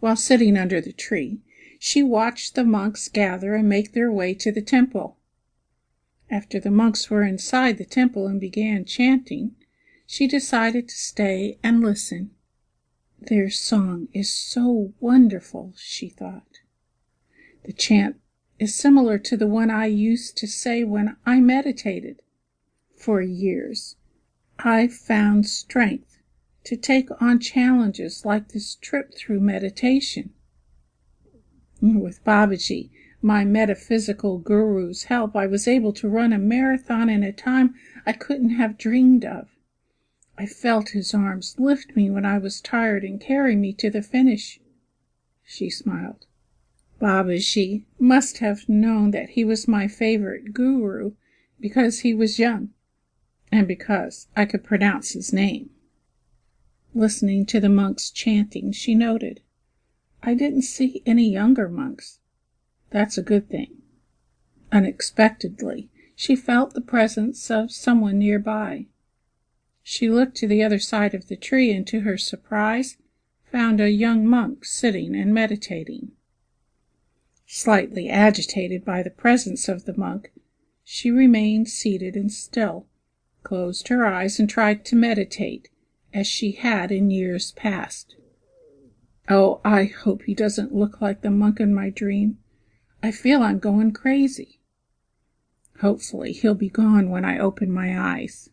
while sitting under the tree, she watched the monks gather and make their way to the temple. After the monks were inside the temple and began chanting, she decided to stay and listen. Their song is so wonderful, she thought. The chant is similar to the one I used to say when I meditated. For years, I found strength to take on challenges like this trip through meditation. With Babaji, my metaphysical guru's help, I was able to run a marathon in a time I couldn't have dreamed of. I felt his arms lift me when I was tired and carry me to the finish. She smiled. Babaji must have known that he was my favorite guru because he was young and because I could pronounce his name. Listening to the monks chanting, she noted, I didn't see any younger monks. That's a good thing. Unexpectedly, she felt the presence of someone nearby. She looked to the other side of the tree and to her surprise found a young monk sitting and meditating. Slightly agitated by the presence of the monk, she remained seated and still, closed her eyes, and tried to meditate as she had in years past. Oh, I hope he doesn't look like the monk in my dream. I feel I'm going crazy. Hopefully he'll be gone when I open my eyes.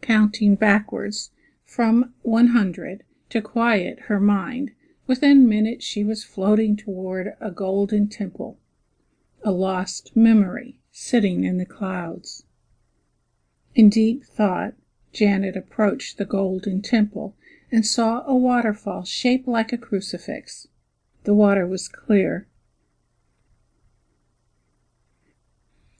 Counting backwards from 100 to quiet her mind, within minutes she was floating toward a golden temple, a lost memory sitting in the clouds. In deep thought, Janet approached the golden temple and saw a waterfall shaped like a crucifix. The water was clear